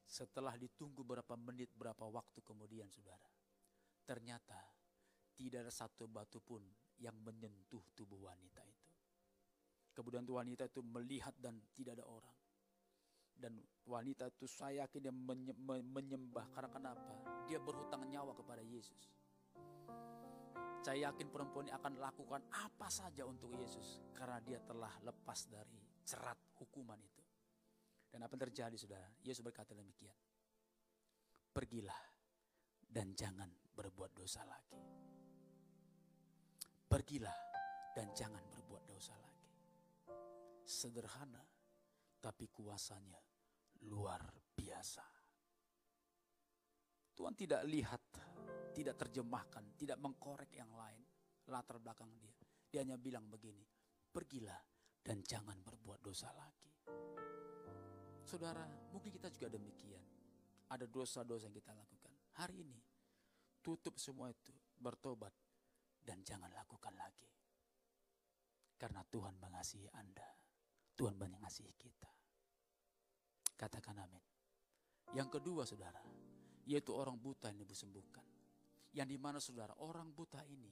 S3: Setelah ditunggu berapa menit, berapa waktu kemudian saudara. Ternyata tidak ada satu batu pun yang menyentuh tubuh wanita itu. Kemudian wanita itu melihat dan tidak ada orang. Dan wanita itu saya yakin dia menyembah karena kenapa? Dia berhutang nyawa kepada Yesus. Saya yakin perempuan ini akan lakukan apa saja untuk Yesus karena dia telah lepas dari cerat hukuman itu. Dan apa yang terjadi saudara? Yesus berkata demikian. Pergilah dan jangan berbuat dosa lagi. Pergilah dan jangan berbuat dosa lagi. Sederhana tapi kuasanya luar biasa. Tuhan tidak lihat, tidak terjemahkan, tidak mengkorek yang lain latar belakang dia. Dia hanya bilang begini, pergilah dan jangan berbuat dosa lagi. Saudara, mungkin kita juga demikian. Ada dosa-dosa yang kita lakukan. Hari ini, tutup semua itu, bertobat, dan jangan lakukan lagi. Karena Tuhan mengasihi Anda. Tuhan mengasihi kita. Katakan amin. Yang kedua saudara, yaitu orang buta yang disembuhkan. Yang di mana saudara, orang buta ini,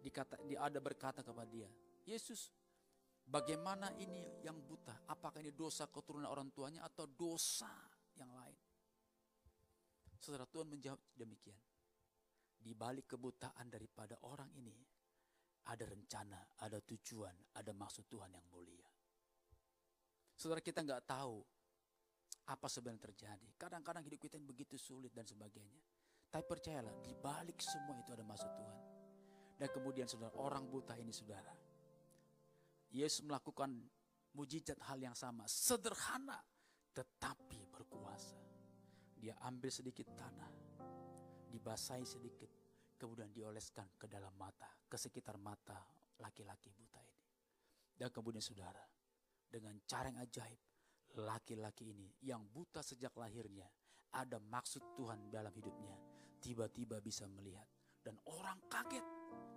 S3: dikata, dia ada berkata kepada dia, Yesus, bagaimana ini yang buta? Apakah ini dosa keturunan orang tuanya atau dosa yang lain? Saudara Tuhan menjawab demikian. Di balik kebutaan daripada orang ini, ada rencana, ada tujuan, ada maksud Tuhan yang mulia. Saudara kita nggak tahu apa sebenarnya terjadi. Kadang-kadang hidup kita yang begitu sulit dan sebagainya. Tapi percayalah, di balik semua itu ada maksud Tuhan. Dan kemudian saudara, orang buta ini saudara. Yesus melakukan mujizat hal yang sama. Sederhana, tetapi berkuasa. Dia ambil sedikit tanah, dibasahi sedikit, kemudian dioleskan ke dalam mata, ke sekitar mata laki-laki buta ini. Dan kemudian saudara, dengan cara yang ajaib, laki-laki ini yang buta sejak lahirnya, ada maksud Tuhan dalam hidupnya, tiba-tiba bisa melihat. Dan orang kaget,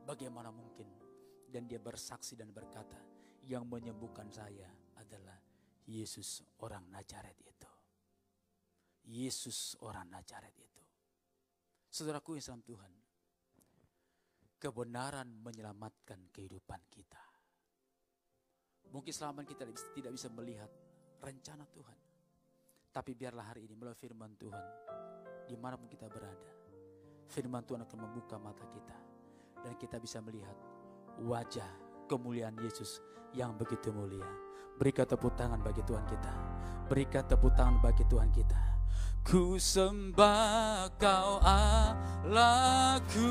S3: bagaimana mungkin? Dan dia bersaksi dan berkata, yang menyembuhkan saya adalah Yesus orang Nazaret itu. Yesus orang Nazaret itu. Saudaraku yang salam Tuhan, kebenaran menyelamatkan kehidupan kita. Mungkin selama kita tidak bisa melihat rencana Tuhan. Tapi biarlah hari ini melalui firman Tuhan, di mana pun kita berada, firman Tuhan akan membuka mata kita. Dan kita bisa melihat wajah kemuliaan Yesus yang begitu mulia. Berikan tepuk tangan bagi Tuhan kita. Berikan tepuk tangan bagi Tuhan kita. Ku sembah kau Allahku.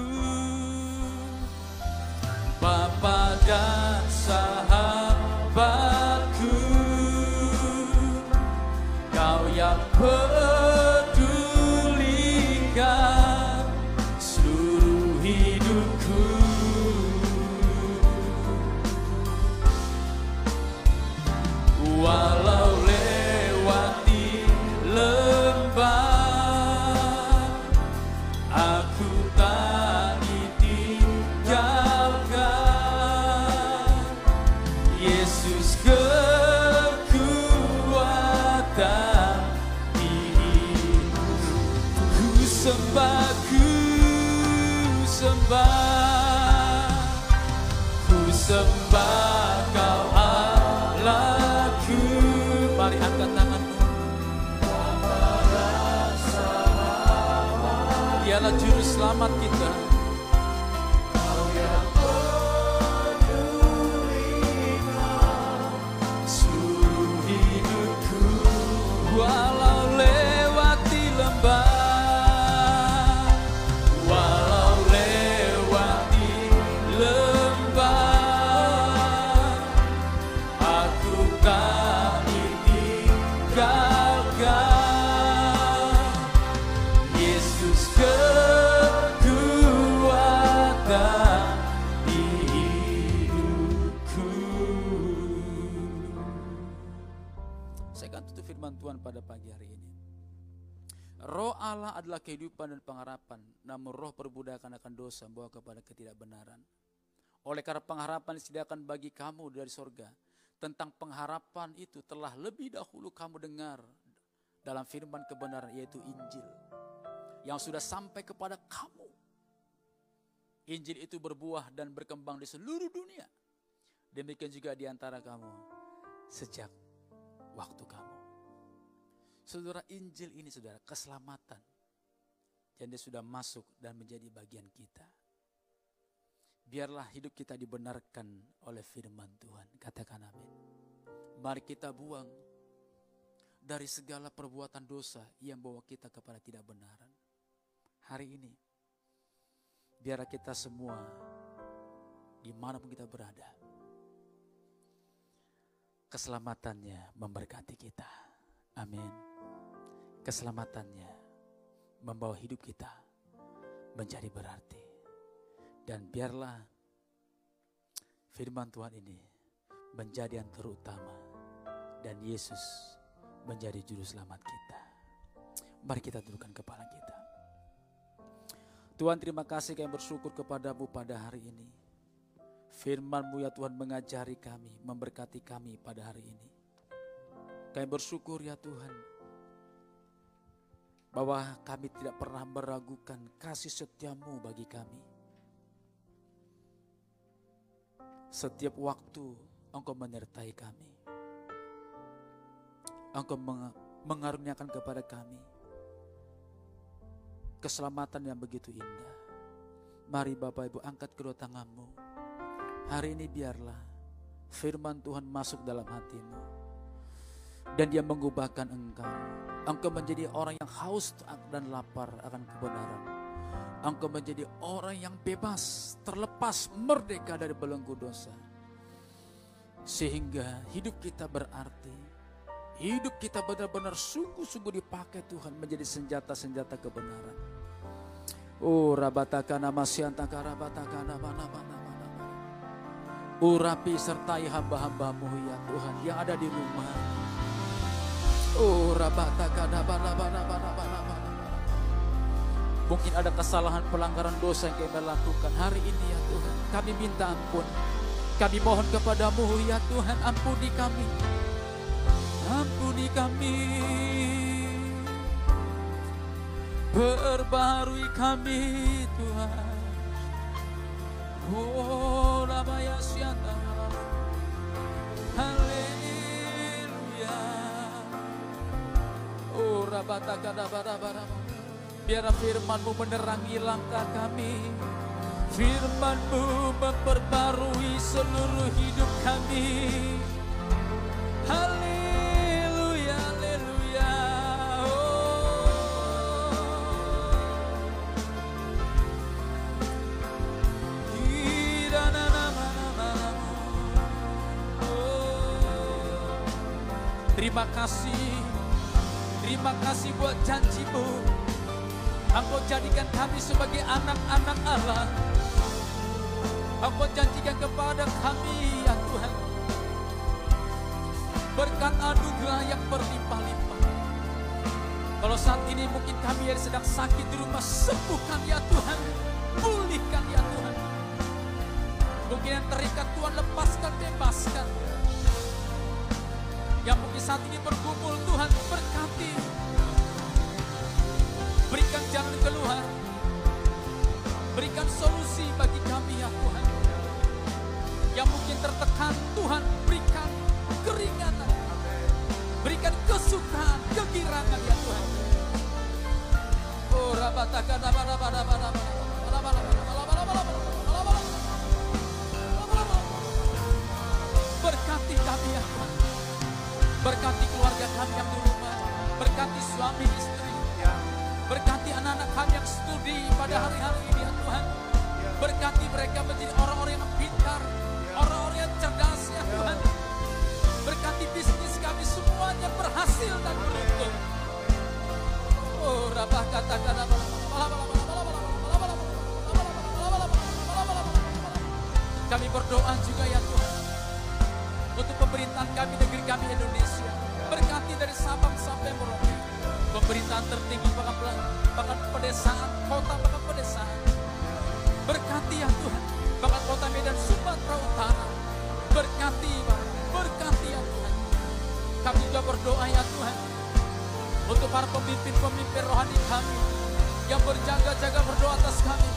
S3: Bapa dan sahabatku perbudakan akan dosa membawa kepada ketidakbenaran Oleh karena pengharapan disediakan bagi kamu dari sorga Tentang pengharapan itu telah lebih dahulu kamu dengar Dalam firman kebenaran yaitu Injil Yang sudah sampai kepada kamu Injil itu berbuah dan berkembang di seluruh dunia. Demikian juga di antara kamu sejak waktu kamu. Saudara Injil ini saudara keselamatan. Dan dia sudah masuk dan menjadi bagian kita. Biarlah hidup kita dibenarkan oleh firman Tuhan. Katakan amin. Mari kita buang dari segala perbuatan dosa yang bawa kita kepada tidak benaran. Hari ini biarlah kita semua di mana pun kita berada keselamatannya memberkati kita amin keselamatannya membawa hidup kita menjadi berarti dan biarlah firman Tuhan ini menjadi yang terutama dan Yesus menjadi juru selamat kita. Mari kita dudukkan kepala kita. Tuhan terima kasih kami bersyukur kepadamu pada hari ini. Firmanmu ya Tuhan mengajari kami, memberkati kami pada hari ini. Kami bersyukur ya Tuhan bahwa kami tidak pernah meragukan kasih setiamu bagi kami. Setiap waktu Engkau menyertai kami. Engkau meng- mengaruniakan kepada kami keselamatan yang begitu indah. Mari Bapak Ibu angkat kedua tanganmu. Hari ini biarlah firman Tuhan masuk dalam hatimu. Dan dia mengubahkan engkau. Engkau menjadi orang yang haus dan lapar akan kebenaran. Engkau menjadi orang yang bebas, terlepas, merdeka dari belenggu dosa. Sehingga hidup kita berarti. Hidup kita benar-benar sungguh-sungguh dipakai Tuhan menjadi senjata-senjata kebenaran. Oh rabatakana masyiantaka rabatakana mana mana mana. Urapi sertai hamba-hambamu ya Tuhan yang ada di rumah. Mungkin ada kesalahan pelanggaran dosa yang kami lakukan hari ini ya Tuhan. Kami minta ampun. Kami mohon kepadamu ya Tuhan ampuni kami. Ampuni kami. Perbarui kami Tuhan. Oh. Haleluya. Biar firmanmu menerangi langkah kami. Firmanmu memperbarui seluruh hidup kami. Haleluya, haleluya. Oh. Oh. Terima kasih, kasih buat janjimu. Engkau jadikan kami sebagai anak-anak Allah. Engkau janjikan kepada kami ya Tuhan berkat anugerah yang berlimpah-limpah. Kalau saat ini mungkin kami yang sedang sakit di rumah, sembuhkan ya Tuhan, pulihkan ya Tuhan. Mungkin yang terikat Tuhan lepaskan, bebaskan. Yang mungkin saat ini bergumul Tuhan berkati. Keluar. Berikan solusi bagi kami ya Tuhan. Yang mungkin tertekan Tuhan berikan keringanan. Berikan kesukaan, kegirangan ya Tuhan. Oh rabataka Berkati kami ya Tuhan. Berkati keluarga kami yang di rumah. Berkati suami istri. Berkati anak-anak kami yang studi pada hari-hari ini ya Tuhan. Berkati mereka menjadi orang-orang yang pintar. Orang-orang yang cerdas ya Tuhan. Berkati bisnis kami semuanya berhasil dan beruntung. Oh, rabah kata kata Kami berdoa juga ya Tuhan untuk pemerintahan kami negeri kami Indonesia. Berkati dari Sabang sampai Merauke. Pemerintahan tertinggi bahkan, bahkan pedesaan, kota bahkan pedesaan. Berkati ya Tuhan, bahkan kota Medan Sumatera Utara. Berkati Pak, berkati ya Tuhan. Kami juga berdoa ya Tuhan untuk para pemimpin-pemimpin rohani kami yang berjaga-jaga berdoa atas kami.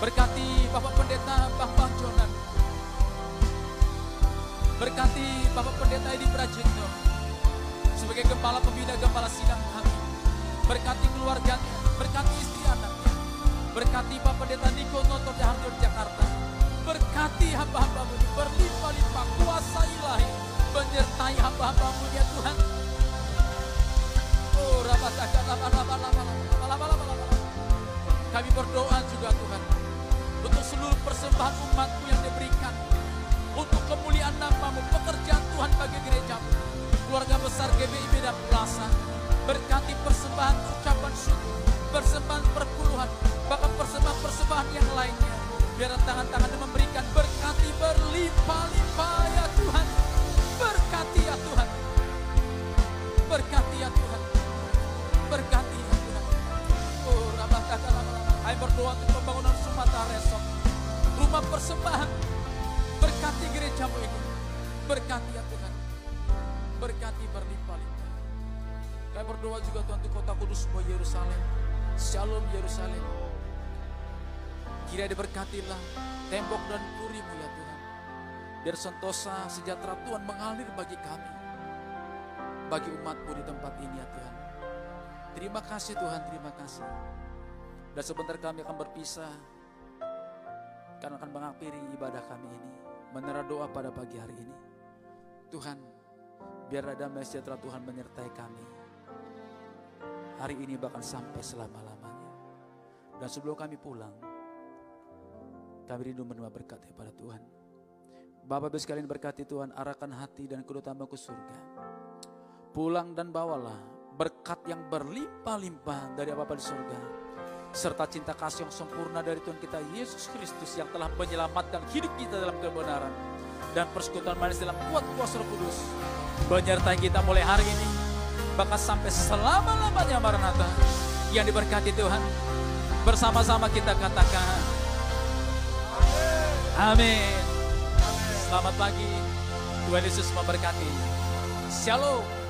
S3: Berkati Bapak Pendeta Bang Bang Jonan. Berkati Bapak Pendeta Edi Prajitno sebagai kepala pembina kepala sidang. Berkati keluarganya, berkati istri anaknya. Berkati Bapak Pendeta Niko Noto Harjo Jakarta. Berkati hamba-hambamu berlimpah-limpah kuasa ilahi menyertai hamba-hambamu ya Tuhan. Oh. Kami berdoa juga Tuhan untuk seluruh persembahan umatmu yang diberikan untuk kemuliaan namamu, pekerjaan Tuhan bagi gerejamu, keluarga besar GBI Plaza, berkati persembahan ucapan syukur, persembahan perpuluhan, bahkan persembahan-persembahan yang lainnya. Biar tangan-tangan memberikan berkati berlimpah-limpah ya Tuhan. Berkati ya Tuhan. Berkati ya Tuhan. Berkati ya Tuhan. Oh, lama-lama. Kami berdoa untuk pembangunan Sumata Resort. Rumah persembahan. Berkati gerejamu ini. Berkati ya Tuhan. Kami berdoa juga Tuhan untuk kota kudus semua Yerusalem. Shalom Yerusalem. Kira diberkatilah tembok dan purimu ya Tuhan. Biar sentosa sejahtera Tuhan mengalir bagi kami. Bagi umatmu di tempat ini ya Tuhan. Terima kasih Tuhan, terima kasih. Dan sebentar kami akan berpisah. Karena akan mengakhiri ibadah kami ini. Menera doa pada pagi hari ini. Tuhan, biar ada sejahtera Tuhan menyertai kami. Hari ini bahkan sampai selama-lamanya. Dan sebelum kami pulang, kami rindu menerima berkat daripada Tuhan. Bapak Ibu sekalian berkati Tuhan, arahkan hati dan kedua tambah ke surga. Pulang dan bawalah berkat yang berlimpah-limpah dari Bapa di surga. Serta cinta kasih yang sempurna dari Tuhan kita Yesus Kristus yang telah menyelamatkan hidup kita dalam kebenaran. Dan persekutuan manis dalam kuat kuasa roh kudus. Menyertai kita mulai hari ini. Bahkan sampai selama-lamanya Maranatha. Yang diberkati Tuhan. Bersama-sama kita katakan. Amin. Selamat pagi. Tuhan Yesus memberkati. Shalom.